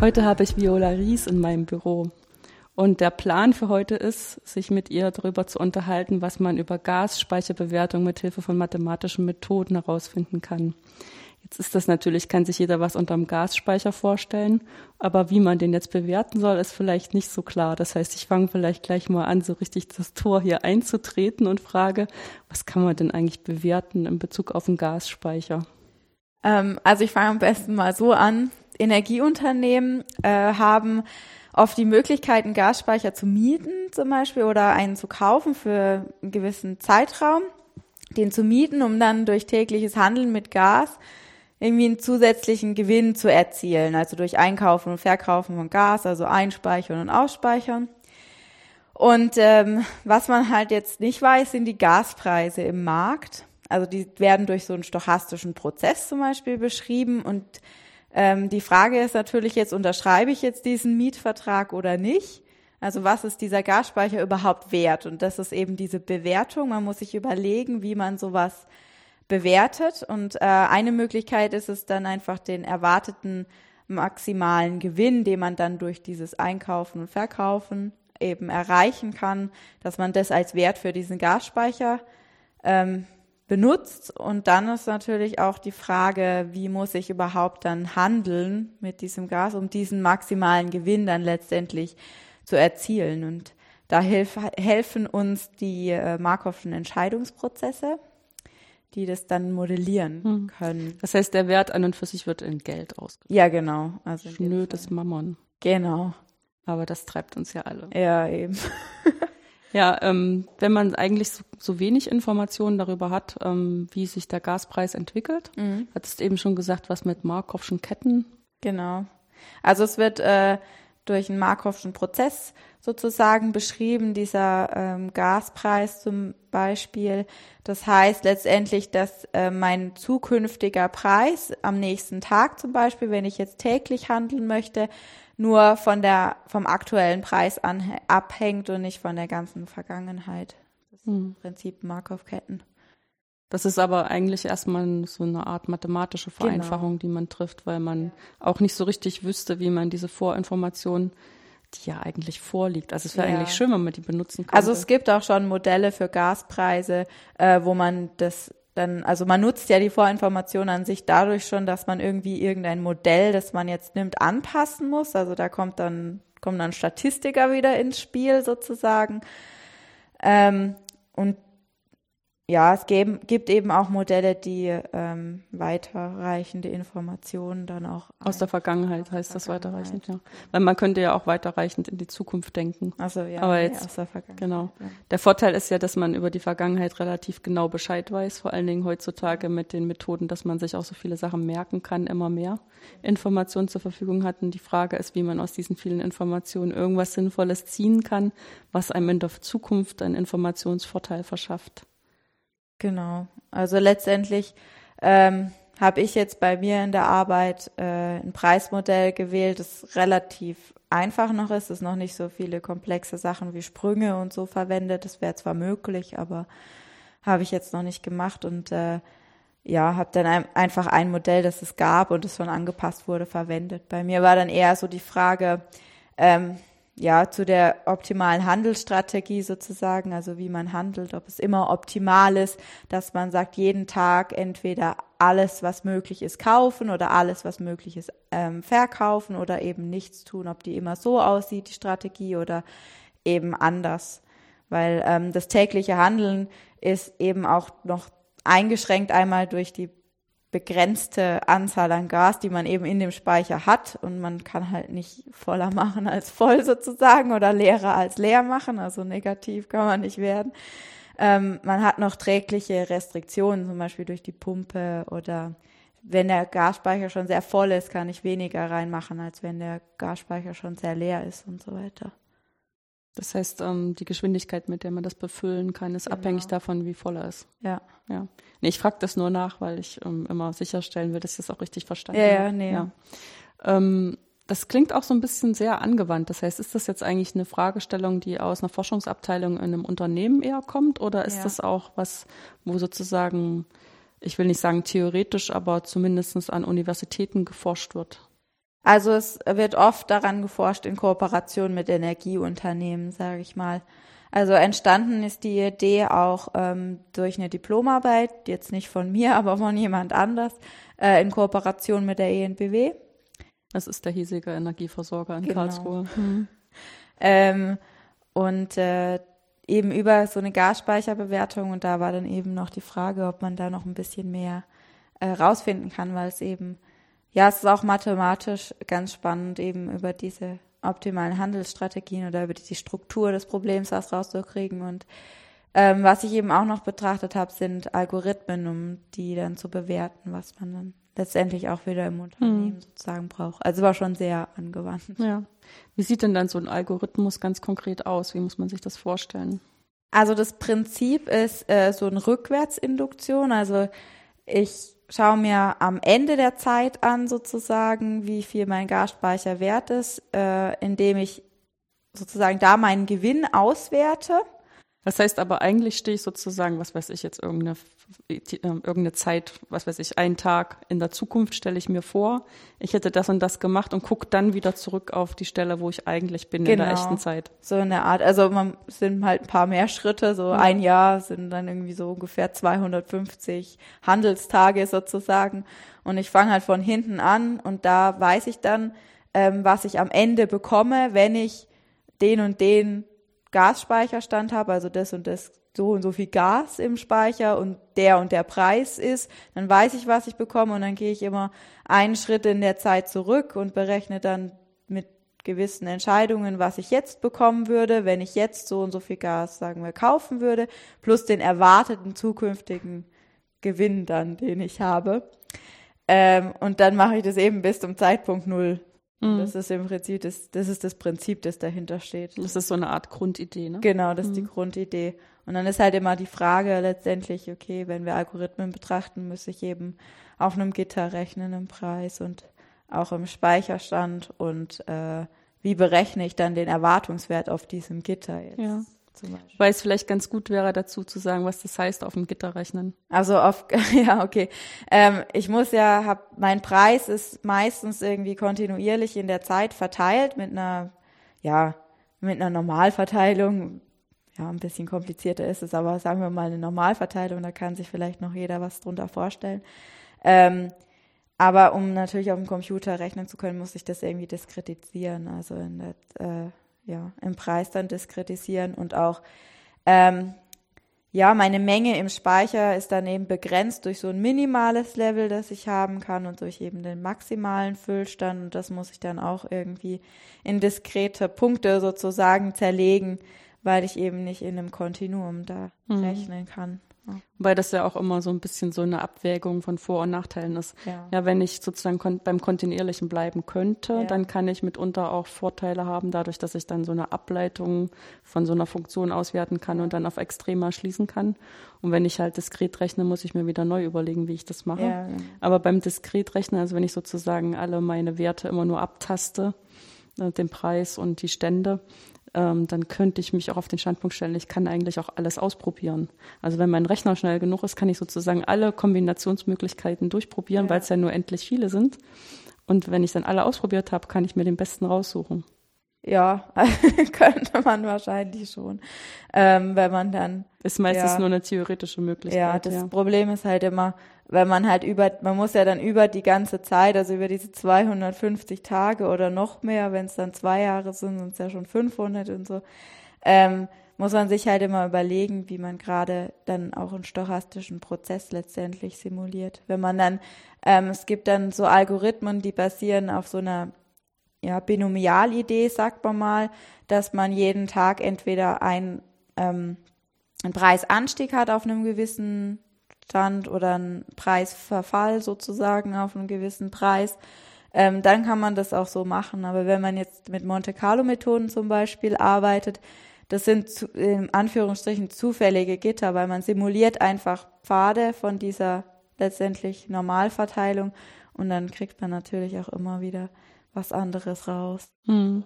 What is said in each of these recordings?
Heute habe ich Viola Ries in meinem Büro. Und der Plan für heute ist, sich mit ihr darüber zu unterhalten, was man über Gasspeicherbewertung mit Hilfe von mathematischen Methoden herausfinden kann. Jetzt ist das natürlich, kann sich jeder was unterm Gasspeicher vorstellen, aber wie man den jetzt bewerten soll, ist vielleicht nicht so klar. Das heißt, ich fange vielleicht gleich mal an, so richtig das Tor hier einzutreten und frage, was kann man denn eigentlich bewerten in Bezug auf den Gasspeicher? Ähm, also ich fange am besten mal so an. Energieunternehmen äh, haben oft die Möglichkeit, einen Gasspeicher zu mieten zum Beispiel oder einen zu kaufen für einen gewissen Zeitraum, den zu mieten, um dann durch tägliches Handeln mit Gas irgendwie einen zusätzlichen Gewinn zu erzielen, also durch Einkaufen und Verkaufen von Gas, also Einspeichern und Ausspeichern. Und ähm, was man halt jetzt nicht weiß, sind die Gaspreise im Markt. Also die werden durch so einen stochastischen Prozess zum Beispiel beschrieben und ähm, die Frage ist natürlich jetzt, unterschreibe ich jetzt diesen Mietvertrag oder nicht? Also was ist dieser Gasspeicher überhaupt wert? Und das ist eben diese Bewertung. Man muss sich überlegen, wie man sowas bewertet. Und äh, eine Möglichkeit ist es dann einfach den erwarteten maximalen Gewinn, den man dann durch dieses Einkaufen und Verkaufen eben erreichen kann, dass man das als Wert für diesen Gasspeicher ähm, benutzt. Und dann ist natürlich auch die Frage, wie muss ich überhaupt dann handeln mit diesem Gas, um diesen maximalen Gewinn dann letztendlich zu erzielen. Und da hilf, helfen uns die äh, Markovschen Entscheidungsprozesse, die das dann modellieren hm. können. Das heißt, der Wert an und für sich wird in Geld ausgegeben. Ja, genau. Also Schnödes Mammon. Genau. Aber das treibt uns ja alle. Ja, eben. Ja, ähm, wenn man eigentlich so, so, wenig Informationen darüber hat, ähm, wie sich der Gaspreis entwickelt, mhm. hattest eben schon gesagt, was mit Markovschen Ketten. Genau. Also es wird äh, durch einen Markovschen Prozess sozusagen beschrieben, dieser ähm, Gaspreis zum Beispiel. Das heißt letztendlich, dass äh, mein zukünftiger Preis am nächsten Tag zum Beispiel, wenn ich jetzt täglich handeln möchte, nur von der, vom aktuellen Preis an, abhängt und nicht von der ganzen Vergangenheit. Das ist hm. im Prinzip Markov-Ketten. Das ist aber eigentlich erstmal so eine Art mathematische genau. Vereinfachung, genau. die man trifft, weil man ja. auch nicht so richtig wüsste, wie man diese Vorinformation, die ja eigentlich vorliegt. Also es wäre ja. eigentlich schön, wenn man die benutzen könnte. Also es gibt auch schon Modelle für Gaspreise, äh, wo man das dann, also man nutzt ja die Vorinformation an sich dadurch schon, dass man irgendwie irgendein Modell, das man jetzt nimmt, anpassen muss. Also da kommt dann, kommen dann Statistiker wieder ins Spiel sozusagen. Ähm, und ja, es geben, gibt eben auch Modelle, die ähm, weiterreichende Informationen dann auch. Aus der Vergangenheit heißt das weiterreichend, ja. Weil man könnte ja auch weiterreichend in die Zukunft denken. Also ja, aber jetzt, aus der Vergangenheit. Genau. Ja. Der Vorteil ist ja, dass man über die Vergangenheit relativ genau Bescheid weiß, vor allen Dingen heutzutage mit den Methoden, dass man sich auch so viele Sachen merken kann, immer mehr Informationen zur Verfügung hat. Und die Frage ist, wie man aus diesen vielen Informationen irgendwas Sinnvolles ziehen kann, was einem in der Zukunft einen Informationsvorteil verschafft. Genau. Also letztendlich ähm, habe ich jetzt bei mir in der Arbeit äh, ein Preismodell gewählt, das relativ einfach noch ist, das noch nicht so viele komplexe Sachen wie Sprünge und so verwendet. Das wäre zwar möglich, aber habe ich jetzt noch nicht gemacht und äh, ja, habe dann ein, einfach ein Modell, das es gab und das schon angepasst wurde, verwendet. Bei mir war dann eher so die Frage, ähm, ja, zu der optimalen Handelsstrategie sozusagen, also wie man handelt, ob es immer optimal ist, dass man sagt, jeden Tag entweder alles, was möglich ist, kaufen oder alles, was möglich ist, ähm, verkaufen oder eben nichts tun, ob die immer so aussieht, die Strategie oder eben anders. Weil ähm, das tägliche Handeln ist eben auch noch eingeschränkt einmal durch die begrenzte Anzahl an Gas, die man eben in dem Speicher hat und man kann halt nicht voller machen als voll sozusagen oder leerer als leer machen, also negativ kann man nicht werden. Ähm, man hat noch trägliche Restriktionen, zum Beispiel durch die Pumpe oder wenn der Gasspeicher schon sehr voll ist, kann ich weniger reinmachen, als wenn der Gasspeicher schon sehr leer ist und so weiter. Das heißt, ähm, die Geschwindigkeit, mit der man das befüllen kann, ist genau. abhängig davon, wie voll er ist. Ja. ja. Nee, ich frage das nur nach, weil ich ähm, immer sicherstellen will, dass ich das auch richtig verstanden ja, habe. Ja, nee. Ja. Ähm, das klingt auch so ein bisschen sehr angewandt. Das heißt, ist das jetzt eigentlich eine Fragestellung, die aus einer Forschungsabteilung in einem Unternehmen eher kommt? Oder ist ja. das auch was, wo sozusagen, ich will nicht sagen theoretisch, aber zumindest an Universitäten geforscht wird? Also es wird oft daran geforscht in Kooperation mit Energieunternehmen, sage ich mal. Also entstanden ist die Idee auch ähm, durch eine Diplomarbeit, jetzt nicht von mir, aber von jemand anders, äh, in Kooperation mit der ENBW. Das ist der hiesige Energieversorger in genau. Karlsruhe. Hm. Ähm, und äh, eben über so eine Gasspeicherbewertung und da war dann eben noch die Frage, ob man da noch ein bisschen mehr äh, rausfinden kann, weil es eben, ja, es ist auch mathematisch ganz spannend, eben über diese optimalen Handelsstrategien oder über die Struktur des Problems was rauszukriegen. Und ähm, was ich eben auch noch betrachtet habe, sind Algorithmen, um die dann zu bewerten, was man dann letztendlich auch wieder im Unternehmen hm. sozusagen braucht. Also war schon sehr angewandt. Ja. Wie sieht denn dann so ein Algorithmus ganz konkret aus? Wie muss man sich das vorstellen? Also das Prinzip ist äh, so eine Rückwärtsinduktion. Also ich schaue mir am Ende der Zeit an, sozusagen, wie viel mein Gasspeicher wert ist, äh, indem ich sozusagen da meinen Gewinn auswerte. Das heißt aber eigentlich stehe ich sozusagen, was weiß ich jetzt, irgendeine, irgendeine Zeit, was weiß ich, einen Tag in der Zukunft stelle ich mir vor, ich hätte das und das gemacht und gucke dann wieder zurück auf die Stelle, wo ich eigentlich bin genau. in der genau. echten Zeit. So eine Art, also man sind halt ein paar mehr Schritte, so ja. ein Jahr sind dann irgendwie so ungefähr 250 Handelstage sozusagen und ich fange halt von hinten an und da weiß ich dann, ähm, was ich am Ende bekomme, wenn ich den und den Gasspeicherstand habe, also das und das so und so viel Gas im Speicher und der und der Preis ist, dann weiß ich, was ich bekomme und dann gehe ich immer einen Schritt in der Zeit zurück und berechne dann mit gewissen Entscheidungen, was ich jetzt bekommen würde, wenn ich jetzt so und so viel Gas, sagen wir, kaufen würde, plus den erwarteten zukünftigen Gewinn dann, den ich habe. Ähm, und dann mache ich das eben bis zum Zeitpunkt Null. Mhm. Das ist im Prinzip das, das ist das Prinzip, das dahinter steht. Das ist so eine Art Grundidee, ne? Genau, das ist die mhm. Grundidee. Und dann ist halt immer die Frage letztendlich, okay, wenn wir Algorithmen betrachten, muss ich eben auf einem Gitter rechnen im Preis und auch im Speicherstand und äh, wie berechne ich dann den Erwartungswert auf diesem Gitter jetzt? Ja. Weil es vielleicht ganz gut wäre, dazu zu sagen, was das heißt, auf dem Gitter rechnen. Also auf, ja, okay. Ähm, ich muss ja, hab, mein Preis ist meistens irgendwie kontinuierlich in der Zeit verteilt mit einer, ja, mit einer Normalverteilung. Ja, ein bisschen komplizierter ist es, aber sagen wir mal eine Normalverteilung, da kann sich vielleicht noch jeder was drunter vorstellen. Ähm, aber um natürlich auf dem Computer rechnen zu können, muss ich das irgendwie diskretisieren. Also in der, äh, ja, im Preis dann diskretisieren und auch ähm, ja, meine Menge im Speicher ist dann eben begrenzt durch so ein minimales Level, das ich haben kann und durch eben den maximalen Füllstand und das muss ich dann auch irgendwie in diskrete Punkte sozusagen zerlegen, weil ich eben nicht in einem Kontinuum da mhm. rechnen kann. Weil das ja auch immer so ein bisschen so eine Abwägung von Vor- und Nachteilen ist. Ja, ja wenn ich sozusagen kon beim Kontinuierlichen bleiben könnte, ja. dann kann ich mitunter auch Vorteile haben, dadurch, dass ich dann so eine Ableitung von so einer Funktion auswerten kann und dann auf Extrema schließen kann. Und wenn ich halt diskret rechne, muss ich mir wieder neu überlegen, wie ich das mache. Ja, Aber beim diskret rechnen, also wenn ich sozusagen alle meine Werte immer nur abtaste, äh, den Preis und die Stände, ähm, dann könnte ich mich auch auf den Standpunkt stellen, ich kann eigentlich auch alles ausprobieren. Also wenn mein Rechner schnell genug ist, kann ich sozusagen alle Kombinationsmöglichkeiten durchprobieren, ja. weil es ja nur endlich viele sind. Und wenn ich dann alle ausprobiert habe, kann ich mir den besten raussuchen. Ja, könnte man wahrscheinlich schon, ähm, wenn man dann. Ist meistens ja, nur eine theoretische Möglichkeit. Ja, das ja. Problem ist halt immer, wenn man halt über, man muss ja dann über die ganze Zeit, also über diese 250 Tage oder noch mehr, wenn es dann zwei Jahre sind, sind es ja schon 500 und so, ähm, muss man sich halt immer überlegen, wie man gerade dann auch einen stochastischen Prozess letztendlich simuliert. Wenn man dann, ähm, es gibt dann so Algorithmen, die basieren auf so einer ja, Binomialidee, sagt man mal, dass man jeden Tag entweder ein, ähm, einen Preisanstieg hat auf einem gewissen Stand oder einen Preisverfall sozusagen auf einem gewissen Preis. Ähm, dann kann man das auch so machen. Aber wenn man jetzt mit Monte Carlo Methoden zum Beispiel arbeitet, das sind zu, in Anführungsstrichen zufällige Gitter, weil man simuliert einfach Pfade von dieser letztendlich Normalverteilung und dann kriegt man natürlich auch immer wieder was anderes raus. Hm.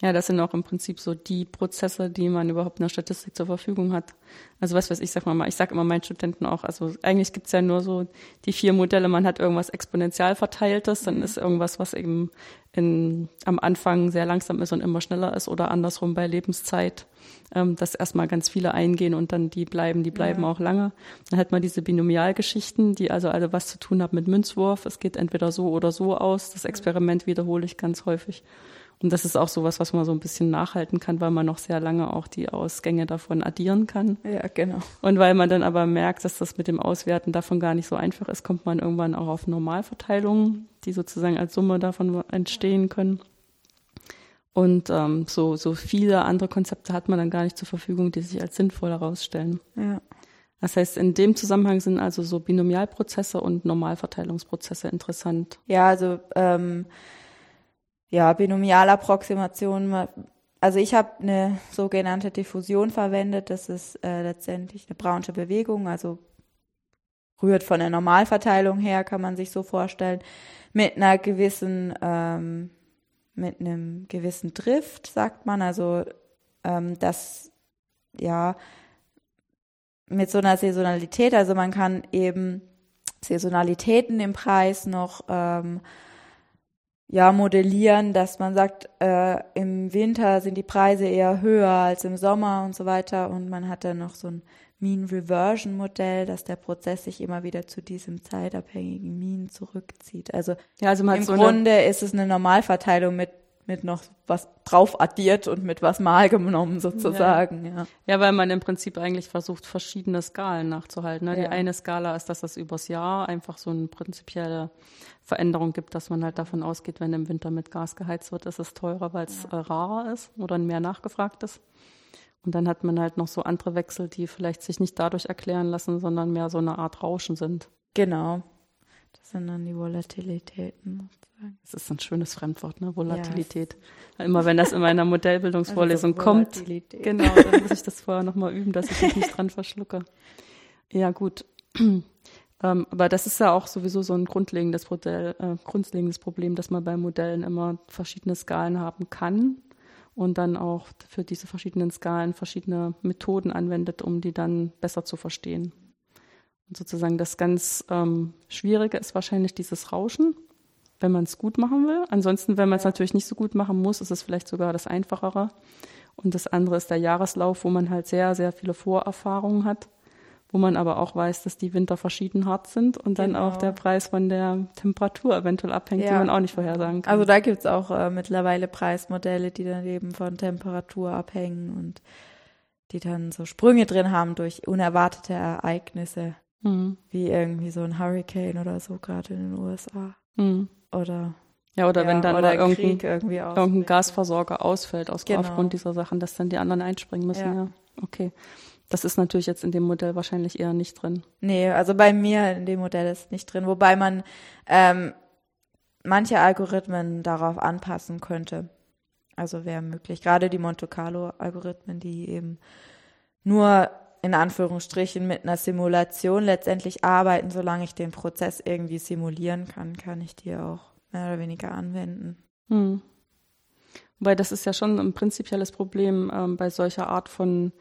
Ja, das sind auch im Prinzip so die Prozesse, die man überhaupt in der Statistik zur Verfügung hat. Also was weiß ich, sag mal, ich sage immer meinen Studenten auch, also eigentlich gibt's ja nur so die vier Modelle, man hat irgendwas exponentiell verteiltes, dann mhm. ist irgendwas, was eben in, am Anfang sehr langsam ist und immer schneller ist oder andersrum bei Lebenszeit, ähm, dass erstmal ganz viele eingehen und dann die bleiben, die bleiben ja. auch lange. Dann hat man diese Binomialgeschichten, die also alle was zu tun haben mit Münzwurf. Es geht entweder so oder so aus. Das Experiment wiederhole ich ganz häufig. Und das ist auch sowas, was man so ein bisschen nachhalten kann, weil man noch sehr lange auch die Ausgänge davon addieren kann. Ja, genau. Und weil man dann aber merkt, dass das mit dem Auswerten davon gar nicht so einfach ist, kommt man irgendwann auch auf Normalverteilungen, die sozusagen als Summe davon entstehen können. Und ähm, so, so viele andere Konzepte hat man dann gar nicht zur Verfügung, die sich als sinnvoll herausstellen. Ja. Das heißt, in dem Zusammenhang sind also so Binomialprozesse und Normalverteilungsprozesse interessant. Ja, also ähm, ja, Binomialapproximation. Also ich habe eine sogenannte Diffusion verwendet. Das ist äh, letztendlich eine Brownsche Bewegung, also rührt von der Normalverteilung her, kann man sich so vorstellen, mit einer gewissen, ähm, mit einem gewissen Drift, sagt man. Also ähm, das, ja, mit so einer Saisonalität, also man kann eben Saisonalitäten im Preis noch ähm, ja, modellieren, dass man sagt, äh, im Winter sind die Preise eher höher als im Sommer und so weiter. Und man hat dann noch so ein Mean Reversion Modell, dass der Prozess sich immer wieder zu diesem zeitabhängigen Mean zurückzieht. Also, ja, also im so Grunde ist es eine Normalverteilung mit mit noch was drauf addiert und mit was mal genommen sozusagen. Ja. ja. Ja, weil man im Prinzip eigentlich versucht, verschiedene Skalen nachzuhalten. Ne? Ja. Die eine Skala ist, dass es übers Jahr einfach so eine prinzipielle Veränderung gibt, dass man halt davon ausgeht, wenn im Winter mit Gas geheizt wird, ist es teurer, weil es ja. Äh, rarer ist oder mehr nachgefragt ist. Und dann hat man halt noch so andere Wechsel, die vielleicht sich nicht dadurch erklären lassen, sondern mehr so eine Art Rauschen sind. Genau. Das sind dann die Volatilitäten. Das ist ein schönes Fremdwort, ne? Volatilität. Ja. Immer wenn das in meiner Modellbildungsvorlesung also kommt, genau, dann muss ich das vorher nochmal üben, dass ich mich nicht dran verschlucke. Ja, gut. ähm, aber das ist ja auch sowieso so ein grundlegendes, Modell, äh, grundlegendes Problem, dass man bei Modellen immer verschiedene Skalen haben kann und dann auch für diese verschiedenen Skalen verschiedene Methoden anwendet, um die dann besser zu verstehen. Und sozusagen das ganz ähm, Schwierige ist wahrscheinlich dieses Rauschen wenn man es gut machen will. Ansonsten, wenn man es natürlich nicht so gut machen muss, ist es vielleicht sogar das Einfachere. Und das andere ist der Jahreslauf, wo man halt sehr, sehr viele Vorerfahrungen hat, wo man aber auch weiß, dass die Winter verschieden hart sind und dann genau. auch der Preis von der Temperatur eventuell abhängt, ja. die man auch nicht vorhersagen kann. Also da gibt's auch äh, mittlerweile Preismodelle, die dann eben von Temperatur abhängen und die dann so Sprünge drin haben durch unerwartete Ereignisse, mhm. wie irgendwie so ein Hurricane oder so gerade in den USA. Mhm. Oder ja, oder ja, wenn dann oder irgendein, irgendein Gasversorger ausfällt aus, genau. aufgrund dieser Sachen, dass dann die anderen einspringen müssen. Ja. ja. Okay. Das ist natürlich jetzt in dem Modell wahrscheinlich eher nicht drin. Nee, also bei mir in dem Modell ist nicht drin, wobei man ähm, manche Algorithmen darauf anpassen könnte. Also wäre möglich. Gerade die Monte Carlo-Algorithmen, die eben nur in Anführungsstrichen mit einer Simulation letztendlich arbeiten, solange ich den Prozess irgendwie simulieren kann, kann ich die auch mehr oder weniger anwenden. Hm. Weil das ist ja schon ein prinzipielles Problem ähm, bei solcher Art von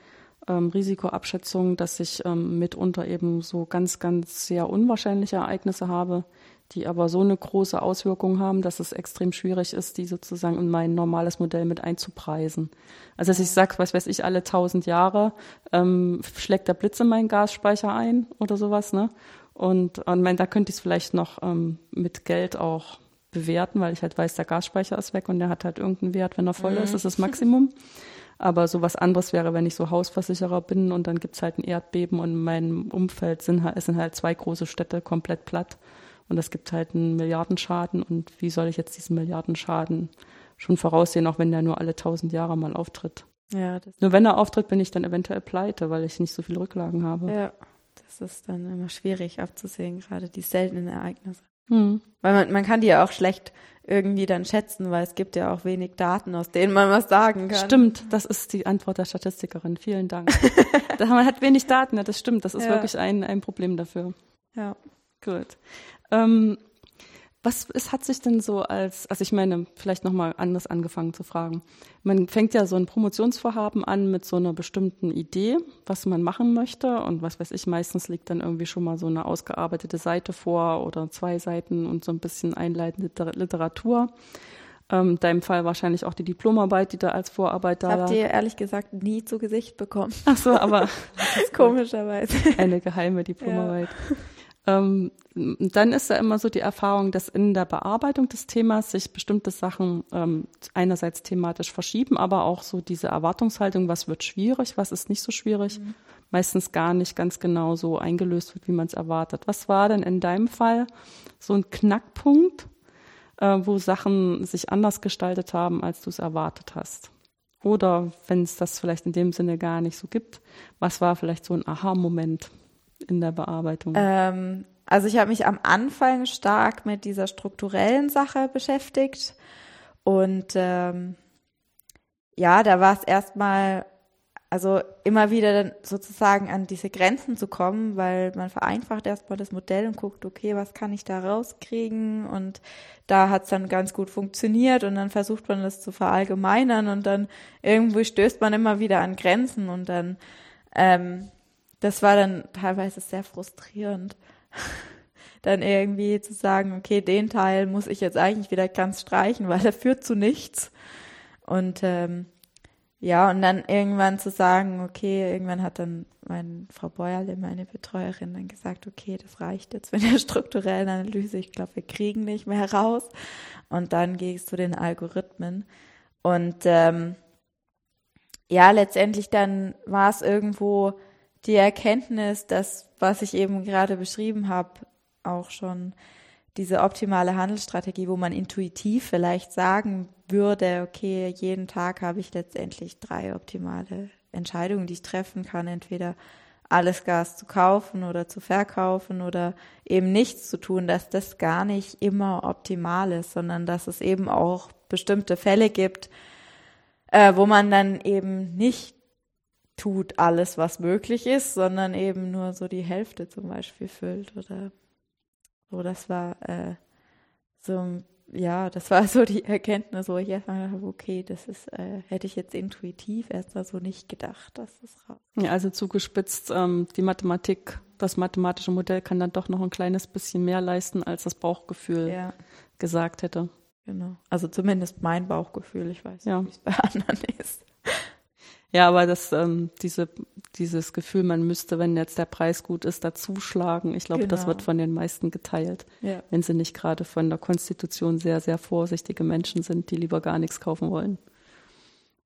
ähm, Risikoabschätzung, dass ich ähm, mitunter eben so ganz, ganz sehr unwahrscheinliche Ereignisse habe, die aber so eine große Auswirkung haben, dass es extrem schwierig ist, die sozusagen in mein normales Modell mit einzupreisen. Also dass ich sage, was weiß ich, alle tausend Jahre ähm, schlägt der Blitz in meinen Gasspeicher ein oder sowas, ne? Und, und mein, da könnte ich es vielleicht noch ähm, mit Geld auch bewerten, weil ich halt weiß, der Gasspeicher ist weg und der hat halt irgendeinen Wert, wenn er voll mhm. ist, das ist das Maximum. Aber so was anderes wäre, wenn ich so Hausversicherer bin und dann gibt's halt ein Erdbeben und in meinem Umfeld sind es sind halt zwei große Städte komplett platt und es gibt halt einen Milliardenschaden. Und wie soll ich jetzt diesen Milliardenschaden schon voraussehen, auch wenn der nur alle tausend Jahre mal auftritt? Ja, das nur wenn er auftritt, bin ich dann eventuell pleite, weil ich nicht so viele Rücklagen habe. Ja, das ist dann immer schwierig abzusehen, gerade die seltenen Ereignisse. Hm. Weil man, man kann die ja auch schlecht irgendwie dann schätzen, weil es gibt ja auch wenig Daten, aus denen man was sagen kann. Stimmt, das ist die Antwort der Statistikerin. Vielen Dank. man hat wenig Daten, ja, das stimmt. Das ist ja. wirklich ein, ein Problem dafür. Ja. Gut. Ähm, Was ist, hat sich denn so als, also ich meine, vielleicht nochmal anders angefangen zu fragen. Man fängt ja so ein Promotionsvorhaben an mit so einer bestimmten Idee, was man machen möchte. Und was weiß ich, meistens liegt dann irgendwie schon mal so eine ausgearbeitete Seite vor oder zwei Seiten und so ein bisschen einleitende Literatur. Ähm, in deinem Fall wahrscheinlich auch die Diplomarbeit, die da als Vorarbeit da war. Habt ihr ehrlich gesagt nie zu Gesicht bekommen. Ach so, aber komischerweise. Eine geheime Diplomarbeit. Ja. Ähm, dann ist da immer so die Erfahrung, dass in der Bearbeitung des Themas sich bestimmte Sachen ähm, einerseits thematisch verschieben, aber auch so diese Erwartungshaltung, was wird schwierig, was ist nicht so schwierig, mhm. meistens gar nicht ganz genau so eingelöst wird, wie man es erwartet. Was war denn in deinem Fall so ein Knackpunkt, äh, wo Sachen sich anders gestaltet haben, als du es erwartet hast? Oder wenn es das vielleicht in dem Sinne gar nicht so gibt, was war vielleicht so ein Aha-Moment? In der Bearbeitung? Ähm, also ich habe mich am Anfang stark mit dieser strukturellen Sache beschäftigt und ähm, ja, da war es erstmal, also immer wieder sozusagen an diese Grenzen zu kommen, weil man vereinfacht erstmal das Modell und guckt, okay, was kann ich da rauskriegen und da hat es dann ganz gut funktioniert und dann versucht man das zu verallgemeinern und dann irgendwie stößt man immer wieder an Grenzen und dann ähm, das war dann teilweise sehr frustrierend. dann irgendwie zu sagen, okay, den Teil muss ich jetzt eigentlich wieder ganz streichen, weil er führt zu nichts. Und ähm, ja, und dann irgendwann zu sagen, okay, irgendwann hat dann meine Frau Beuerle, meine Betreuerin, dann gesagt, okay, das reicht jetzt mit der strukturellen Analyse. Ich glaube, wir kriegen nicht mehr raus. Und dann ging es zu den Algorithmen. Und ähm, ja, letztendlich dann war es irgendwo die Erkenntnis, dass, was ich eben gerade beschrieben habe, auch schon diese optimale Handelsstrategie, wo man intuitiv vielleicht sagen würde, okay, jeden Tag habe ich letztendlich drei optimale Entscheidungen, die ich treffen kann, entweder alles Gas zu kaufen oder zu verkaufen oder eben nichts zu tun, dass das gar nicht immer optimal ist, sondern dass es eben auch bestimmte Fälle gibt, äh, wo man dann eben nicht tut alles, was möglich ist, sondern eben nur so die Hälfte zum Beispiel füllt oder so. Das war äh, so, ja, das war so die Erkenntnis, wo ich erstmal habe, okay, das ist, äh, hätte ich jetzt intuitiv erst mal so nicht gedacht, dass das raus. Ja, also zugespitzt, ähm, die Mathematik, das mathematische Modell kann dann doch noch ein kleines bisschen mehr leisten, als das Bauchgefühl ja. gesagt hätte. Genau. Also zumindest mein Bauchgefühl, ich weiß ja. nicht, wie es bei anderen ist. Ja, aber das, ähm, diese, dieses Gefühl, man müsste, wenn jetzt der Preis gut ist, dazuschlagen, ich glaube, genau. das wird von den meisten geteilt, ja. wenn sie nicht gerade von der Konstitution sehr, sehr vorsichtige Menschen sind, die lieber gar nichts kaufen wollen.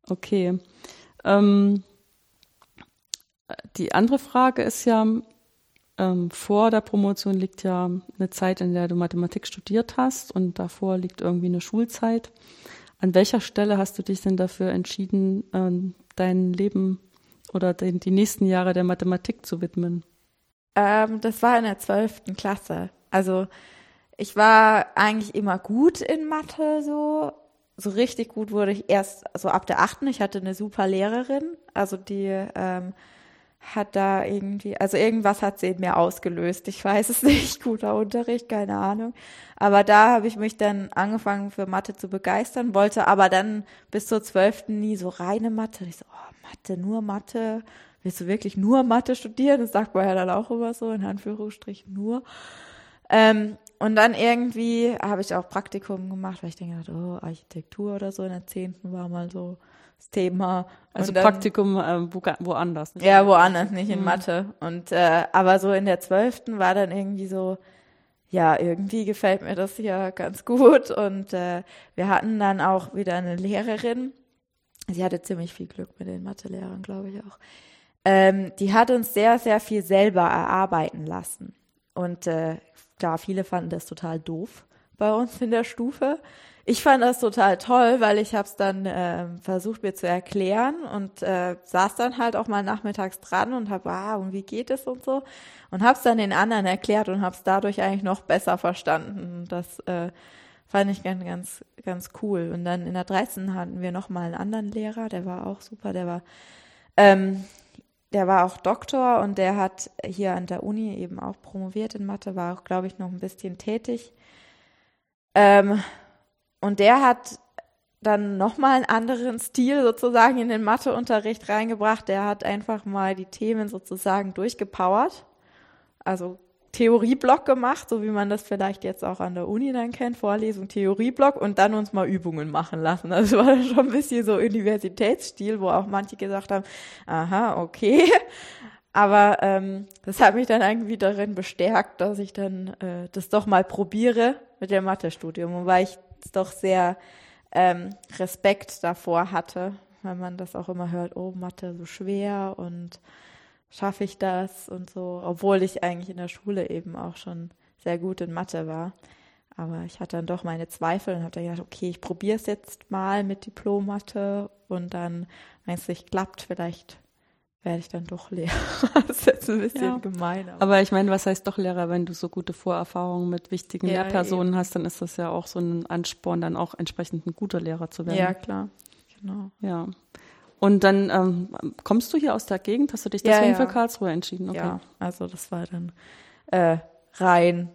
Okay. Ähm, die andere Frage ist ja, ähm, vor der Promotion liegt ja eine Zeit, in der du Mathematik studiert hast und davor liegt irgendwie eine Schulzeit. An welcher Stelle hast du dich denn dafür entschieden, ähm, dein Leben oder den, die nächsten Jahre der Mathematik zu widmen? Ähm, das war in der zwölften Klasse. Also ich war eigentlich immer gut in Mathe so. So richtig gut wurde ich erst so ab der achten. Ich hatte eine super Lehrerin, also die ähm, hat da irgendwie, also irgendwas hat sie in mir ausgelöst. Ich weiß es nicht, guter Unterricht, keine Ahnung. Aber da habe ich mich dann angefangen für Mathe zu begeistern, wollte aber dann bis zur zwölften nie so reine Mathe. Ich so, oh, Mathe, nur Mathe. Willst du wirklich nur Mathe studieren? Das sagt man ja dann auch immer so, in Anführungsstrichen nur. Ähm, und dann irgendwie habe ich auch Praktikum gemacht, weil ich denke, oh, Architektur oder so in der zehnten war mal so das Thema. Also dann, Praktikum äh, wo, woanders. Nicht ja, woanders, nicht in mhm. Mathe. Und äh, aber so in der zwölften war dann irgendwie so, ja, irgendwie gefällt mir das ja ganz gut. Und äh, wir hatten dann auch wieder eine Lehrerin. Sie hatte ziemlich viel Glück mit den Mathelehrern, glaube ich auch. Ähm, die hat uns sehr, sehr viel selber erarbeiten lassen. Und äh, klar, viele fanden das total doof bei uns in der Stufe ich fand das total toll, weil ich habe es dann äh, versucht mir zu erklären und äh, saß dann halt auch mal nachmittags dran und habe, ah, und wie geht es und so und habe es dann den anderen erklärt und habe es dadurch eigentlich noch besser verstanden. Das äh, fand ich ganz, ganz, ganz cool. Und dann in der 13. hatten wir noch mal einen anderen Lehrer, der war auch super, der war ähm, der war auch Doktor und der hat hier an der Uni eben auch promoviert in Mathe, war auch, glaube ich, noch ein bisschen tätig Ähm, und der hat dann nochmal einen anderen Stil sozusagen in den Matheunterricht reingebracht. Der hat einfach mal die Themen sozusagen durchgepowert. Also Theorieblock gemacht, so wie man das vielleicht jetzt auch an der Uni dann kennt, Vorlesung, Theorieblock und dann uns mal Übungen machen lassen. Also war schon ein bisschen so Universitätsstil, wo auch manche gesagt haben, aha, okay. Aber ähm, das hat mich dann irgendwie darin bestärkt, dass ich dann äh, das doch mal probiere mit dem Mathestudium, wobei ich doch sehr ähm, Respekt davor hatte, wenn man das auch immer hört, oh, Mathe so schwer und schaffe ich das und so, obwohl ich eigentlich in der Schule eben auch schon sehr gut in Mathe war. Aber ich hatte dann doch meine Zweifel und habe dann gedacht, okay, ich probiere es jetzt mal mit Diplom-Mathe und dann, wenn es nicht klappt, vielleicht werde ich dann doch Lehrer. das ist jetzt ein bisschen ja. gemein. Aber. aber, ich meine, was heißt doch Lehrer, wenn du so gute Vorerfahrungen mit wichtigen ja, Lehrpersonen eben. hast, dann ist das ja auch so ein Ansporn, dann auch entsprechend ein guter Lehrer zu werden. Ja, klar. Genau. Ja. Und dann ähm, kommst du hier aus der Gegend? Hast du dich deswegen ja, für Karlsruhe entschieden? Okay. Ja, also das war dann äh, rein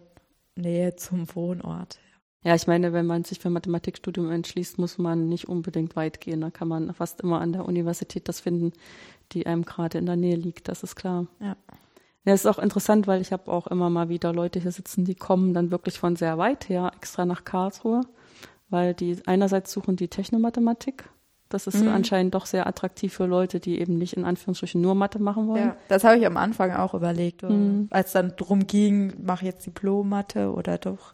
Nähe zum Wohnort. Ja, ich meine, wenn man sich für Mathematikstudium entschließt, muss man nicht unbedingt weit gehen. Da kann man fast immer an der Universität das finden, die einem gerade in der Nähe liegt, das ist klar. Ja. Ja, ist auch interessant, weil ich habe auch immer mal wieder Leute hier sitzen, die kommen dann wirklich von sehr weit her extra nach Karlsruhe, weil die einerseits suchen die Technomathematik. Das ist mhm. anscheinend doch sehr attraktiv für Leute, die eben nicht in Anführungsstrichen nur Mathe machen wollen. Ja, das habe ich am Anfang auch überlegt. Mhm. Als dann drum ging, mache ich jetzt Diplom-Mathe oder doch,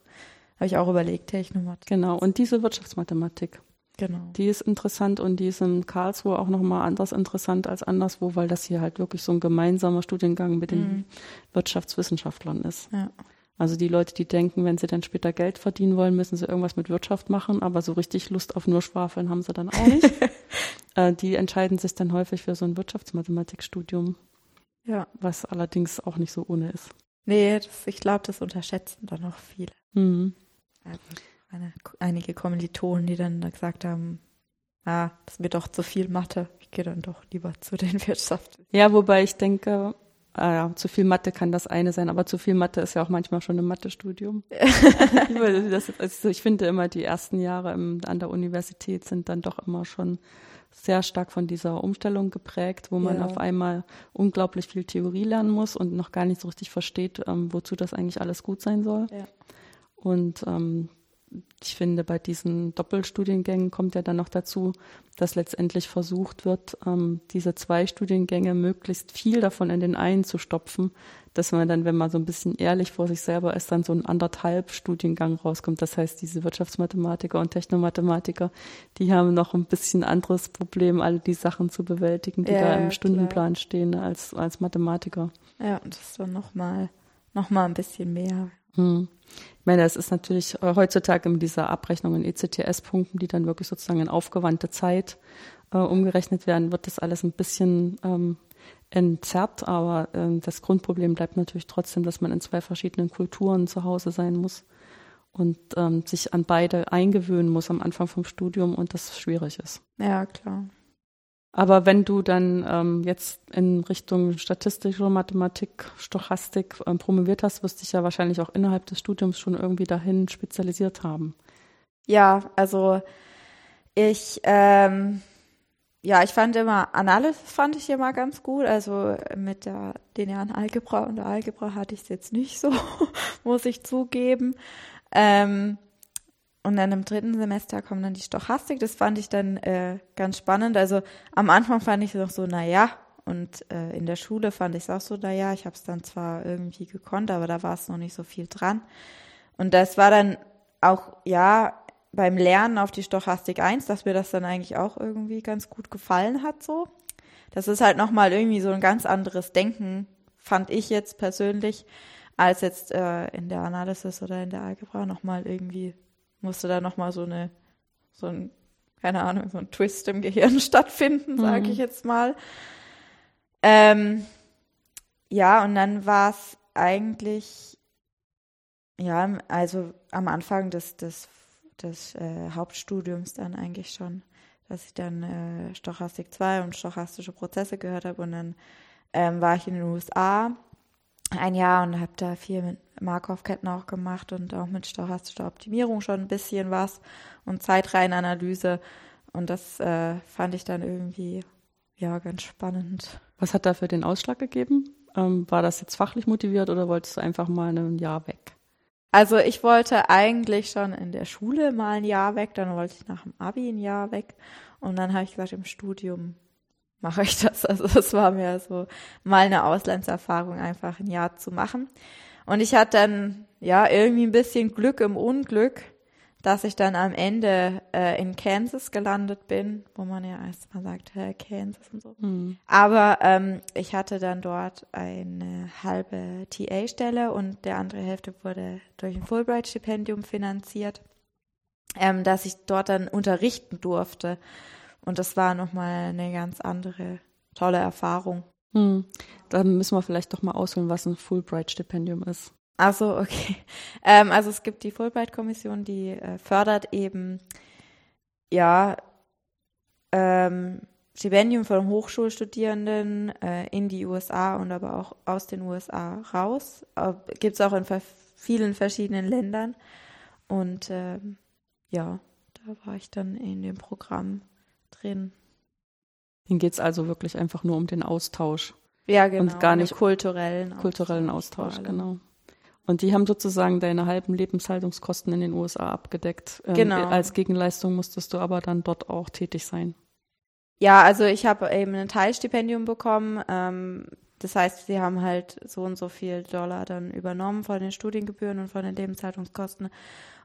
habe ich auch überlegt, Technomathematik. Genau, und diese Wirtschaftsmathematik. Genau. Die ist interessant und die ist in Karlsruhe auch nochmal anders interessant als anderswo, weil das hier halt wirklich so ein gemeinsamer Studiengang mit den mhm. Wirtschaftswissenschaftlern ist. Ja. Also die Leute, die denken, wenn sie dann später Geld verdienen wollen, müssen sie irgendwas mit Wirtschaft machen, aber so richtig Lust auf nur Schwafeln haben sie dann auch nicht. äh, die entscheiden sich dann häufig für so ein Wirtschaftsmathematikstudium. Ja. Was allerdings auch nicht so ohne ist. Nee, das, ich glaube, das unterschätzen dann auch viele. Mhm. Also eine, einige Kommilitonen, die dann gesagt haben, ah, das wird doch zu viel Mathe, ich gehe dann doch lieber zu den Wirtschaften. Ja, wobei ich denke, ah ja, zu viel Mathe kann das eine sein, aber zu viel Mathe ist ja auch manchmal schon ein Mathestudium. ich, also ich finde immer, die ersten Jahre im, an der Universität sind dann doch immer schon sehr stark von dieser Umstellung geprägt, wo man ja. auf einmal unglaublich viel Theorie lernen muss und noch gar nicht so richtig versteht, ähm, wozu das eigentlich alles gut sein soll. Ja. Und ähm, ich finde, bei diesen Doppelstudiengängen kommt ja dann noch dazu, dass letztendlich versucht wird, ähm, diese zwei Studiengänge möglichst viel davon in den einen zu stopfen, dass man dann, wenn man so ein bisschen ehrlich vor sich selber ist, dann so ein anderthalb Studiengang rauskommt. Das heißt, diese Wirtschaftsmathematiker und Technomathematiker, die haben noch ein bisschen anderes Problem, alle die Sachen zu bewältigen, die ja, da im Stundenplan klar. stehen, als, als Mathematiker. Ja, und das ist dann nochmal noch mal ein bisschen mehr. Hm. Ich meine, es ist natürlich äh, heutzutage mit dieser Abrechnung in ECTS-Punkten, die dann wirklich sozusagen in aufgewandte Zeit äh, umgerechnet werden, wird das alles ein bisschen ähm, entzerrt, aber äh, das Grundproblem bleibt natürlich trotzdem, dass man in zwei verschiedenen Kulturen zu Hause sein muss und ähm, sich an beide eingewöhnen muss am Anfang vom Studium und das schwierig ist. Ja, klar. Aber wenn du dann ähm, jetzt in Richtung statistische Mathematik, Stochastik ähm, promoviert hast, wirst du dich ja wahrscheinlich auch innerhalb des Studiums schon irgendwie dahin spezialisiert haben. Ja, also ich, ähm, ja, ich fand immer, Analysis fand ich immer ganz gut. Also mit der linearen Algebra und der Algebra hatte ich es jetzt nicht so, muss ich zugeben. Ähm, und dann im dritten Semester kommt dann die Stochastik. Das fand ich dann äh, ganz spannend. Also am Anfang fand ich es noch so, na ja. Und äh, in der Schule fand ich es auch so, na ja. Ich habe es dann zwar irgendwie gekonnt, aber da war es noch nicht so viel dran. Und das war dann auch, ja, beim Lernen auf die Stochastik 1, dass mir das dann eigentlich auch irgendwie ganz gut gefallen hat so. Das ist halt nochmal irgendwie so ein ganz anderes Denken, fand ich jetzt persönlich, als jetzt äh, in der Analysis oder in der Algebra nochmal irgendwie musste da nochmal so eine, so ein, keine Ahnung, so ein Twist im Gehirn stattfinden, sage mhm. ich jetzt mal. Ähm, ja, und dann war es eigentlich, ja, also am Anfang des, des, des äh, Hauptstudiums dann eigentlich schon, dass ich dann äh, Stochastik 2 und stochastische Prozesse gehört habe und dann ähm, war ich in den USA ein Jahr und habe da viel mit Markov-Ketten auch gemacht und auch mit stochastischer Optimierung schon ein bisschen was und Zeitreihenanalyse. Und das äh, fand ich dann irgendwie ja ganz spannend. Was hat da für den Ausschlag gegeben? Ähm, war das jetzt fachlich motiviert oder wolltest du einfach mal ein Jahr weg? Also ich wollte eigentlich schon in der Schule mal ein Jahr weg, dann wollte ich nach dem Abi ein Jahr weg und dann habe ich gesagt, im Studium mache ich das. Also das war mir so mal eine Auslandserfahrung, einfach ein Jahr zu machen. Und ich hatte dann ja irgendwie ein bisschen Glück im Unglück, dass ich dann am Ende äh, in Kansas gelandet bin, wo man ja erstmal sagt, hä, Kansas und so. Mhm. Aber ähm, ich hatte dann dort eine halbe TA-Stelle und der andere Hälfte wurde durch ein Fulbright-Stipendium finanziert, ähm, dass ich dort dann unterrichten durfte. Und das war nochmal eine ganz andere tolle Erfahrung. Hm. Dann müssen wir vielleicht doch mal ausholen, was ein Fulbright-Stipendium ist. Ach so, okay. Ähm, also es gibt die Fulbright-Kommission, die äh, fördert eben ja ähm, Stipendium von Hochschulstudierenden äh, in die USA und aber auch aus den USA raus. Äh, gibt es auch in vielen verschiedenen Ländern. Und ähm, ja, da war ich dann in dem Programm drin. Ihnen geht es also wirklich einfach nur um den Austausch. Ja, genau. Und gar nicht kulturellen kulturellen Austausch, Austausch genau. Und die haben sozusagen deine halben Lebenshaltungskosten in den USA abgedeckt. Ähm, genau. Als Gegenleistung musstest du aber dann dort auch tätig sein. Ja, also ich habe eben ein Teilstipendium bekommen. Ähm, das heißt, sie haben halt so und so viel Dollar dann übernommen von den Studiengebühren und von den Lebenshaltungskosten.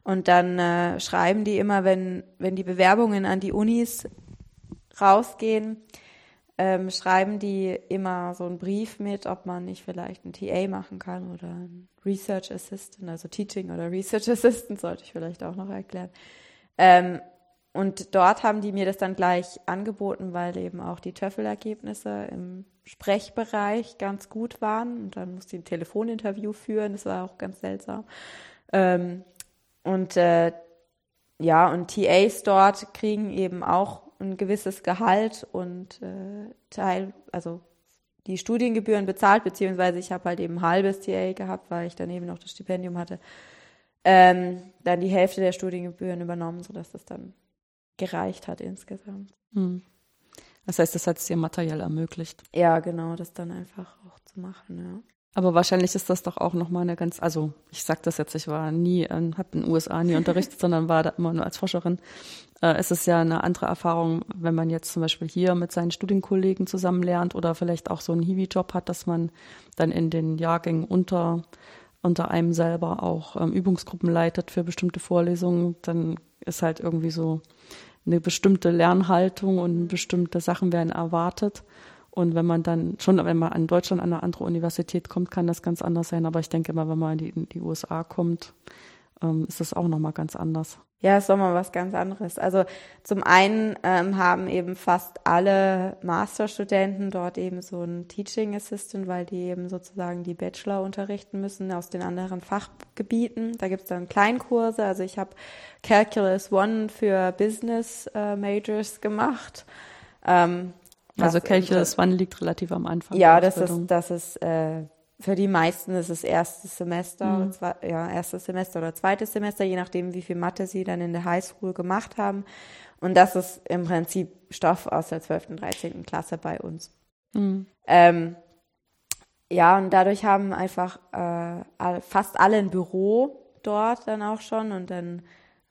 Und dann äh, schreiben die immer, wenn, wenn die Bewerbungen an die Unis rausgehen, ähm, schreiben die immer so einen Brief mit, ob man nicht vielleicht ein TA machen kann oder ein Research Assistant, also Teaching oder Research Assistant, sollte ich vielleicht auch noch erklären. Ähm, und dort haben die mir das dann gleich angeboten, weil eben auch die TOEFL-Ergebnisse im Sprechbereich ganz gut waren. Und dann musste ich ein Telefoninterview führen, das war auch ganz seltsam. Ähm, und äh, ja, und TAs dort kriegen eben auch ein gewisses Gehalt und äh, Teil, also die Studiengebühren bezahlt, beziehungsweise ich habe halt eben ein halbes TA gehabt, weil ich dann eben noch das Stipendium hatte. Ähm, dann die Hälfte der Studiengebühren übernommen, sodass das dann gereicht hat insgesamt. Hm. Das heißt, das hat es dir materiell ermöglicht. Ja, genau, das dann einfach auch zu machen, ja. Aber wahrscheinlich ist das doch auch nochmal eine ganz, also ich sag das jetzt, ich war nie, äh, habe in den USA nie unterrichtet, sondern war da immer nur als Forscherin. Äh, es ist ja eine andere Erfahrung, wenn man jetzt zum Beispiel hier mit seinen Studienkollegen zusammen lernt oder vielleicht auch so einen Hiwi-Job hat, dass man dann in den Jahrgängen unter, unter einem selber auch ähm, Übungsgruppen leitet für bestimmte Vorlesungen. Dann ist halt irgendwie so eine bestimmte Lernhaltung und bestimmte Sachen werden erwartet. Und wenn man dann, schon wenn man an Deutschland an eine andere Universität kommt, kann das ganz anders sein. Aber ich denke immer, wenn man in die, in die USA kommt, ähm, ist das auch nochmal ganz anders. Ja, ist doch mal was ganz anderes. Also zum einen ähm, haben eben fast alle Masterstudenten dort eben so einen Teaching Assistant, weil die eben sozusagen die Bachelor unterrichten müssen aus den anderen Fachgebieten. Da gibt es dann Kleinkurse. Also ich habe Calculus One für Business äh, Majors gemacht. Ähm, also Calculus One liegt relativ am Anfang. Ja, das ist, das ist äh, für die meisten ist es erstes Semester, mhm. zwei, ja, erstes Semester oder zweites Semester, je nachdem, wie viel Mathe sie dann in der Highschool gemacht haben. Und das ist im Prinzip Stoff aus der 12. und 13. Klasse bei uns. Mhm. Ähm, ja, und dadurch haben einfach äh, fast alle ein Büro dort dann auch schon und dann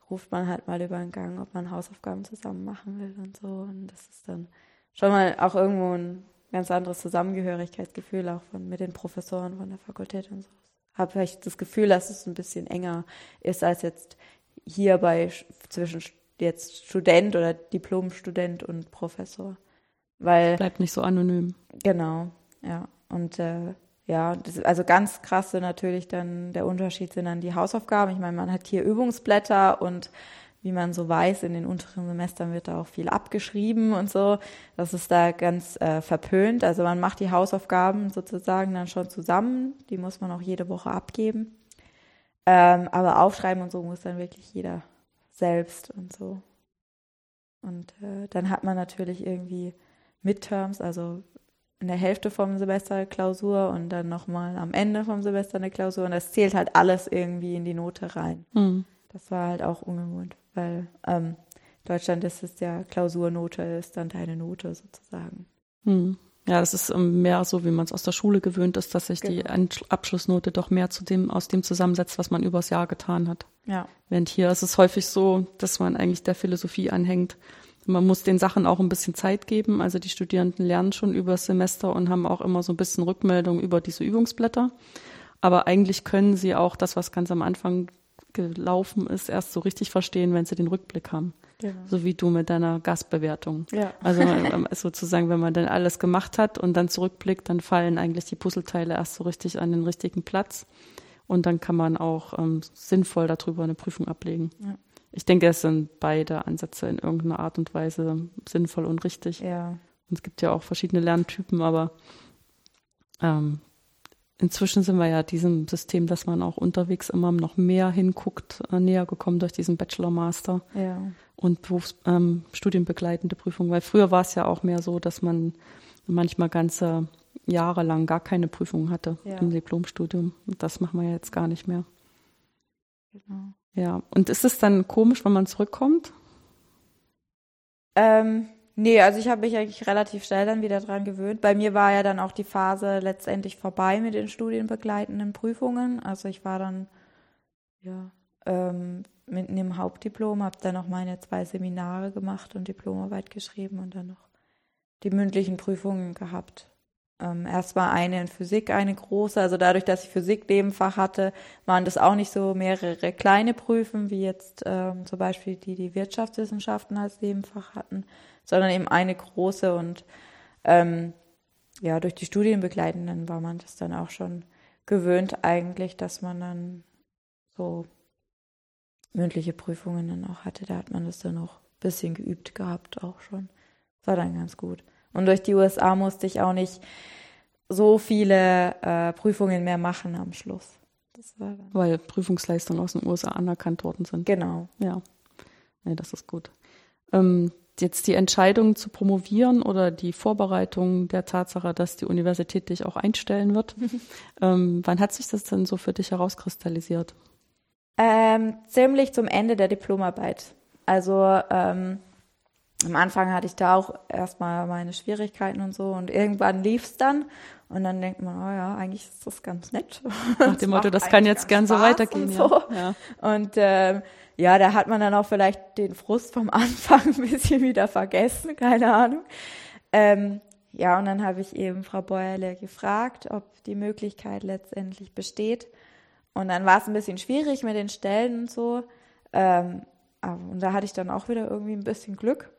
ruft man halt mal über den Gang, ob man Hausaufgaben zusammen machen will und so. Und das ist dann schon mal auch irgendwo ein ganz anderes Zusammengehörigkeitsgefühl auch von, mit den Professoren von der Fakultät und so. Habe ich das Gefühl, dass es ein bisschen enger ist als jetzt hier bei zwischen jetzt Student oder Diplomstudent und Professor. Weil bleibt nicht so anonym. Genau, ja. Und äh, ja, das, also ganz krasse natürlich dann der Unterschied sind dann die Hausaufgaben. Ich meine, man hat hier Übungsblätter und wie man so weiß, in den unteren Semestern wird da auch viel abgeschrieben und so. Das ist da ganz äh, verpönt. Also man macht die Hausaufgaben sozusagen dann schon zusammen. Die muss man auch jede Woche abgeben. Ähm, aber aufschreiben und so muss dann wirklich jeder selbst und so. Und äh, dann hat man natürlich irgendwie Midterms, also in der Hälfte vom Semester eine Klausur und dann nochmal am Ende vom Semester eine Klausur und das zählt halt alles irgendwie in die Note rein. Mhm. Das war halt auch ungewohnt, weil ähm, Deutschland ist es ja Klausurnote, ist dann deine Note sozusagen. Mhm. Ja, das ist ähm, mehr so, wie man es aus der Schule gewöhnt ist, dass sich genau. die Abschlussnote doch mehr zu dem, aus dem zusammensetzt, was man übers Jahr getan hat. Ja. Während hier ist es häufig so, dass man eigentlich der Philosophie anhängt. Man muss den Sachen auch ein bisschen Zeit geben. Also die Studierenden lernen schon über das Semester und haben auch immer so ein bisschen Rückmeldung über diese Übungsblätter. Aber eigentlich können sie auch das, was ganz am Anfang gelaufen ist, erst so richtig verstehen, wenn sie den Rückblick haben. Genau. So wie du mit deiner Gastbewertung. Ja. Also ähm, sozusagen, wenn man dann alles gemacht hat und dann zurückblickt, dann fallen eigentlich die Puzzleteile erst so richtig an den richtigen Platz. Und dann kann man auch ähm, sinnvoll darüber eine Prüfung ablegen. Ja. Ich denke, es sind beide Ansätze in irgendeiner Art und Weise sinnvoll und richtig. Ja. Und es gibt ja auch verschiedene Lerntypen, aber ähm, inzwischen sind wir ja diesem System, dass man auch unterwegs immer noch mehr hinguckt, äh, näher gekommen durch diesen Bachelor-Master ja. und berufsstudienbegleitende ähm, Prüfung. Weil früher war es ja auch mehr so, dass man manchmal ganze Jahre lang gar keine Prüfung hatte ja. im Diplomstudium. Das machen wir jetzt gar nicht mehr. Genau. Ja, und ist es dann komisch, wenn man zurückkommt? Ähm, Nee, also ich habe mich eigentlich relativ schnell dann wieder dran gewöhnt. Bei mir war ja dann auch die Phase letztendlich vorbei mit den studienbegleitenden Prüfungen. Also ich war dann ja ähm, mitten im Hauptdiplom, habe dann noch meine zwei Seminare gemacht und Diplomarbeit geschrieben und dann noch die mündlichen Prüfungen gehabt. Ähm, erst war eine in Physik, eine große. Also dadurch, dass ich Physik Nebenfach hatte, waren das auch nicht so mehrere kleine Prüfen, wie jetzt ähm, zum Beispiel die, die Wirtschaftswissenschaften als Nebenfach hatten, sondern eben eine große und ähm, ja, durch die Studienbegleitenden war man das dann auch schon gewöhnt eigentlich, dass man dann so mündliche Prüfungen dann auch hatte. Da hat man das dann auch ein bisschen geübt gehabt auch schon. Das war dann ganz gut. Und durch die USA musste ich auch nicht so viele äh, Prüfungen mehr machen am Schluss. Weil Prüfungsleistungen aus den USA anerkannt worden sind. Genau. Ja. Nee, das ist gut. Ähm, jetzt die Entscheidung zu promovieren oder die Vorbereitung der Tatsache, dass die Universität dich auch einstellen wird. ähm, wann hat sich das denn so für dich herauskristallisiert? Ähm, ziemlich zum Ende der Diplomarbeit. Also ähm, am Anfang hatte ich da auch erstmal meine Schwierigkeiten und so und irgendwann lief es dann und dann denkt man, oh ja, eigentlich ist das ganz nett. Nach dem Motto, das kann jetzt gern so weitergehen. Und, so. ja. und ähm, ja, da hat man dann auch vielleicht den Frust vom Anfang ein bisschen wieder vergessen, keine Ahnung. Ähm, ja, und dann habe ich eben Frau Bäuerle gefragt, ob die Möglichkeit letztendlich besteht. Und dann war es ein bisschen schwierig mit den Stellen und so. Ähm, und da hatte ich dann auch wieder irgendwie ein bisschen Glück,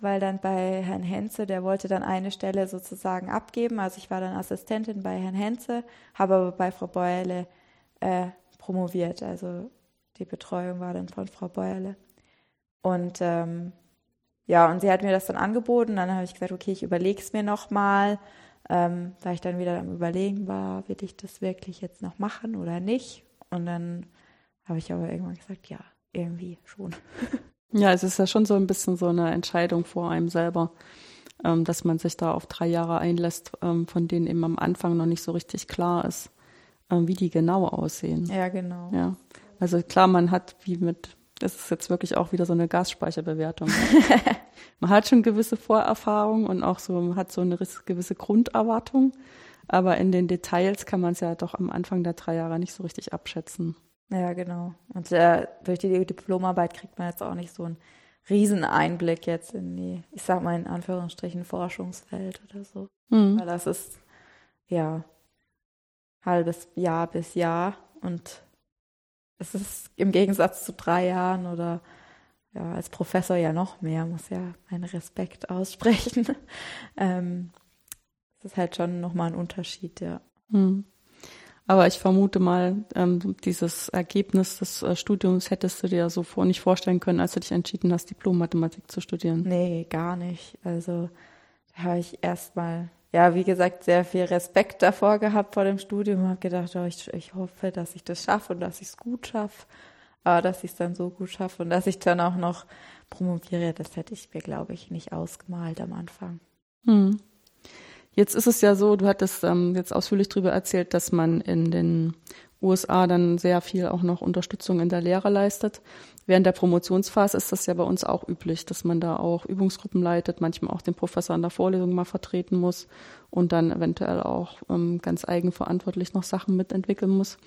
weil dann bei Herrn Henze, der wollte dann eine Stelle sozusagen abgeben. Also ich war dann Assistentin bei Herrn Henze, habe aber bei Frau Bäuerle äh, promoviert. Also die Betreuung war dann von Frau Bäuerle. Und ähm, ja, und sie hat mir das dann angeboten. Dann habe ich gesagt, okay, ich überlege es mir nochmal. Ähm, da ich dann wieder am Überlegen war, will ich das wirklich jetzt noch machen oder nicht? Und dann habe ich aber irgendwann gesagt, ja, irgendwie schon. Ja, es ist ja schon so ein bisschen so eine Entscheidung vor einem selber, ähm, dass man sich da auf drei Jahre einlässt, ähm, von denen eben am Anfang noch nicht so richtig klar ist, ähm, wie die genau aussehen. Ja, genau. Ja. Also klar, man hat wie mit, das ist jetzt wirklich auch wieder so eine Gasspeicherbewertung. man hat schon gewisse Vorerfahrungen und auch so, man hat so eine gewisse Grunderwartung, aber in den Details kann man es ja doch am Anfang der drei Jahre nicht so richtig abschätzen. Ja, genau. Und äh, durch die Diplomarbeit kriegt man jetzt auch nicht so einen Rieseneinblick jetzt in die, ich sag mal in Anführungsstrichen, Forschungswelt oder so. Mhm. Weil das ist ja halbes Jahr bis Jahr und es ist im Gegensatz zu drei Jahren oder ja, als Professor ja noch mehr, muss ja meinen Respekt aussprechen. ähm, das ist halt schon nochmal ein Unterschied, ja. Hm. Aber ich vermute mal, ähm, dieses Ergebnis des äh, Studiums hättest du dir so vor nicht vorstellen können, als du dich entschieden hast, Diplom-Mathematik zu studieren. Nee, gar nicht. Also da habe ich erstmal ja, wie gesagt, sehr viel Respekt davor gehabt vor dem Studium. Habe gedacht, oh, ich, ich hoffe, dass ich das schaffe und dass ich es gut schaffe. Aber dass ich es dann so gut schaffe und dass ich dann auch noch promoviere, das hätte ich mir, glaube ich, nicht ausgemalt am Anfang. Hm. Jetzt ist es ja so, du hattest ähm, jetzt ausführlich darüber erzählt, dass man in den USA dann sehr viel auch noch Unterstützung in der Lehre leistet. Während der Promotionsphase ist das ja bei uns auch üblich, dass man da auch Übungsgruppen leitet, manchmal auch den Professor in der Vorlesung mal vertreten muss und dann eventuell auch ähm, ganz eigenverantwortlich noch Sachen mitentwickeln muss.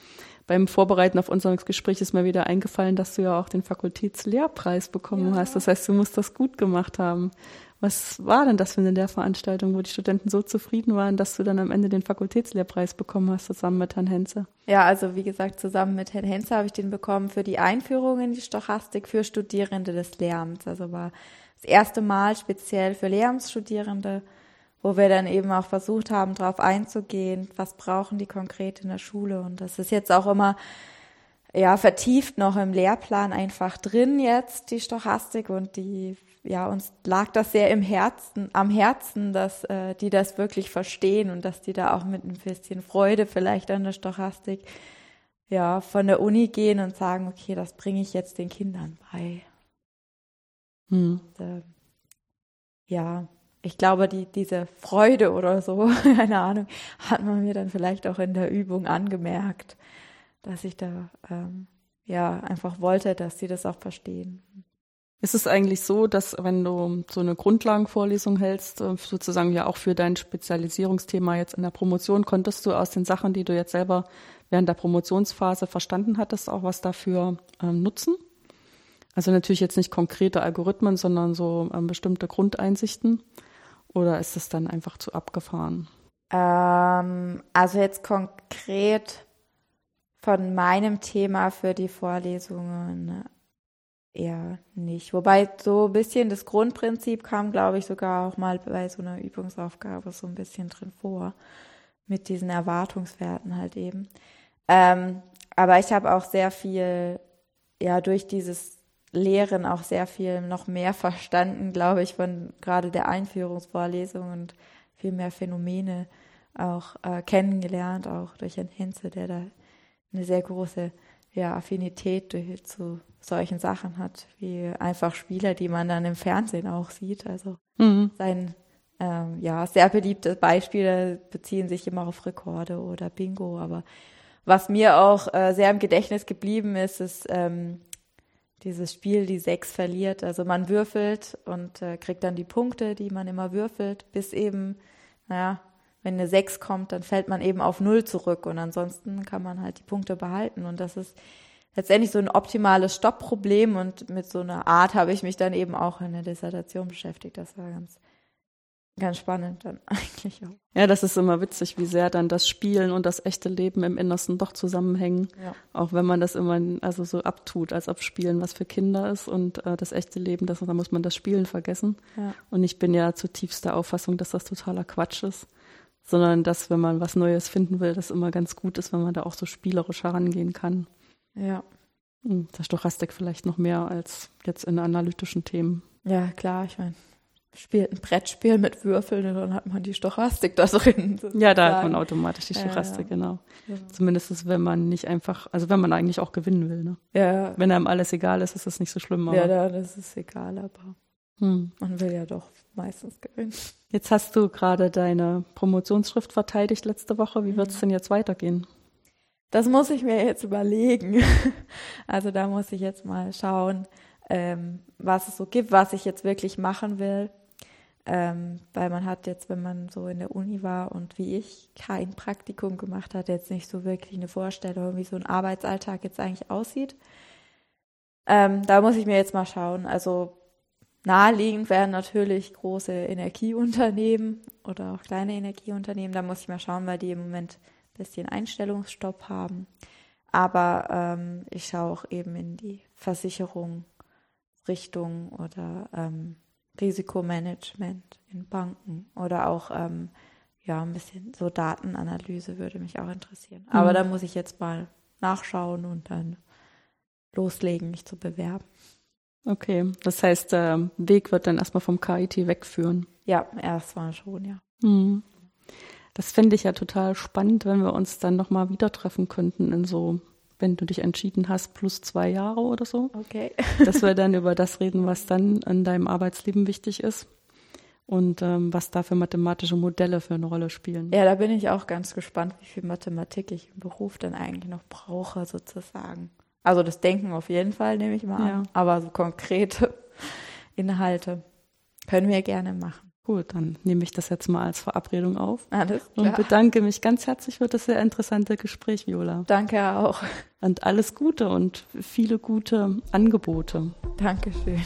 Beim Vorbereiten auf unser Gespräch ist mir wieder eingefallen, dass du ja auch den Fakultätslehrpreis bekommen ja. hast. Das heißt, du musst das gut gemacht haben. Was war denn das für eine Lehrveranstaltung, wo die Studenten so zufrieden waren, dass du dann am Ende den Fakultätslehrpreis bekommen hast, zusammen mit Herrn Henze? Ja, also wie gesagt, zusammen mit Herrn Henze habe ich den bekommen für die Einführung in die Stochastik für Studierende des Lehramts. Also war das erste Mal speziell für Lehramtsstudierende, wo wir dann eben auch versucht haben, darauf einzugehen, was brauchen die konkret in der Schule. Und das ist jetzt auch immer ja, vertieft noch im Lehrplan einfach drin jetzt, die Stochastik und die, ja, uns lag das sehr im Herzen, am Herzen, dass äh, die das wirklich verstehen und dass die da auch mit ein bisschen Freude vielleicht an der Stochastik, ja, von der Uni gehen und sagen, okay, das bringe ich jetzt den Kindern bei. Hm. Und, äh, ja, ich glaube, die, diese Freude oder so, keine Ahnung, hat man mir dann vielleicht auch in der Übung angemerkt dass ich da ähm, ja einfach wollte, dass sie das auch verstehen. Ist es eigentlich so, dass wenn du so eine Grundlagenvorlesung hältst, äh, sozusagen ja auch für dein Spezialisierungsthema jetzt in der Promotion, konntest du aus den Sachen, die du jetzt selber während der Promotionsphase verstanden hattest, auch was dafür ähm, nutzen? Also natürlich jetzt nicht konkrete Algorithmen, sondern so ähm, bestimmte Grundeinsichten. Oder ist es dann einfach zu abgefahren? Ähm, also jetzt konkret von meinem Thema für die Vorlesungen eher nicht. Wobei so ein bisschen das Grundprinzip kam, glaube ich, sogar auch mal bei so einer Übungsaufgabe so ein bisschen drin vor. Mit diesen Erwartungswerten halt eben. Ähm, aber ich habe auch sehr viel, ja, durch dieses Lehren auch sehr viel noch mehr verstanden, glaube ich, von gerade der Einführungsvorlesung und viel mehr Phänomene auch äh, kennengelernt, auch durch Herrn Henze, der da eine sehr große ja, Affinität zu solchen Sachen hat, wie einfach Spieler, die man dann im Fernsehen auch sieht. Also mhm. sein ähm, ja sehr beliebte Beispiele beziehen sich immer auf Rekorde oder Bingo. Aber was mir auch äh, sehr im Gedächtnis geblieben ist, ist ähm, dieses Spiel, die sechs verliert. Also man würfelt und äh, kriegt dann die Punkte, die man immer würfelt, bis eben, naja, wenn eine 6 kommt, dann fällt man eben auf 0 zurück und ansonsten kann man halt die Punkte behalten. Und das ist letztendlich so ein optimales Stoppproblem und mit so einer Art habe ich mich dann eben auch in der Dissertation beschäftigt. Das war ganz, ganz spannend dann eigentlich auch. Ja, das ist immer witzig, wie sehr dann das Spielen und das echte Leben im Innersten doch zusammenhängen. Ja. Auch wenn man das immer also so abtut, als ob Spielen was für Kinder ist und äh, das echte Leben, das, da muss man das Spielen vergessen. Ja. Und ich bin ja zutiefst der Auffassung, dass das totaler Quatsch ist sondern dass, wenn man was Neues finden will, das immer ganz gut ist, wenn man da auch so spielerisch herangehen kann. Ja. Hm, der Stochastik vielleicht noch mehr als jetzt in analytischen Themen. Ja, klar, ich meine, spielt ein Brettspiel mit Würfeln und dann hat man die Stochastik da drin. Sozusagen. Ja, da hat man automatisch die Stochastik, ja, ja. genau. Ja. Zumindest wenn man nicht einfach, also wenn man eigentlich auch gewinnen will, ne? Ja. Wenn einem alles egal ist, ist das nicht so schlimm. Aber. Ja, dann ist es egal, aber hm. man will ja doch meistens gewinnen. Jetzt hast du gerade deine Promotionsschrift verteidigt letzte Woche. Wie wird es mhm. denn jetzt weitergehen? Das muss ich mir jetzt überlegen. Also da muss ich jetzt mal schauen, ähm, was es so gibt, was ich jetzt wirklich machen will. Ähm, weil man hat jetzt, wenn man so in der Uni war und wie ich kein Praktikum gemacht hat, jetzt nicht so wirklich eine Vorstellung, wie so ein Arbeitsalltag jetzt eigentlich aussieht. Ähm, da muss ich mir jetzt mal schauen. Also Naheliegend wären natürlich große Energieunternehmen oder auch kleine Energieunternehmen. Da muss ich mal schauen, weil die im Moment bisschen Einstellungsstopp haben. Aber ähm, ich schaue auch eben in die Versicherungsrichtung oder ähm, Risikomanagement in Banken oder auch ähm, ja ein bisschen so Datenanalyse würde mich auch interessieren. Aber mhm. da muss ich jetzt mal nachschauen und dann loslegen, mich zu bewerben. Okay, das heißt, der Weg wird dann erstmal vom KIT wegführen. Ja, erstmal schon, ja. Mhm. Das fände ich ja total spannend, wenn wir uns dann nochmal wieder treffen könnten in so, wenn du dich entschieden hast, plus zwei Jahre oder so. Okay. Dass wir dann über das reden, was dann in deinem Arbeitsleben wichtig ist. und ähm, was da für mathematische Modelle für eine Rolle spielen. Ja, da bin ich auch ganz gespannt, wie viel Mathematik ich im Beruf dann eigentlich noch brauche, sozusagen. Also das Denken auf jeden Fall, nehme ich mal an. Ja. Aber so konkrete Inhalte können wir gerne machen. Gut, dann nehme ich das jetzt mal als Verabredung auf. Alles klar. Und bedanke mich ganz herzlich für das sehr interessante Gespräch, Viola. Danke auch. Und alles Gute und viele gute Angebote. Dankeschön.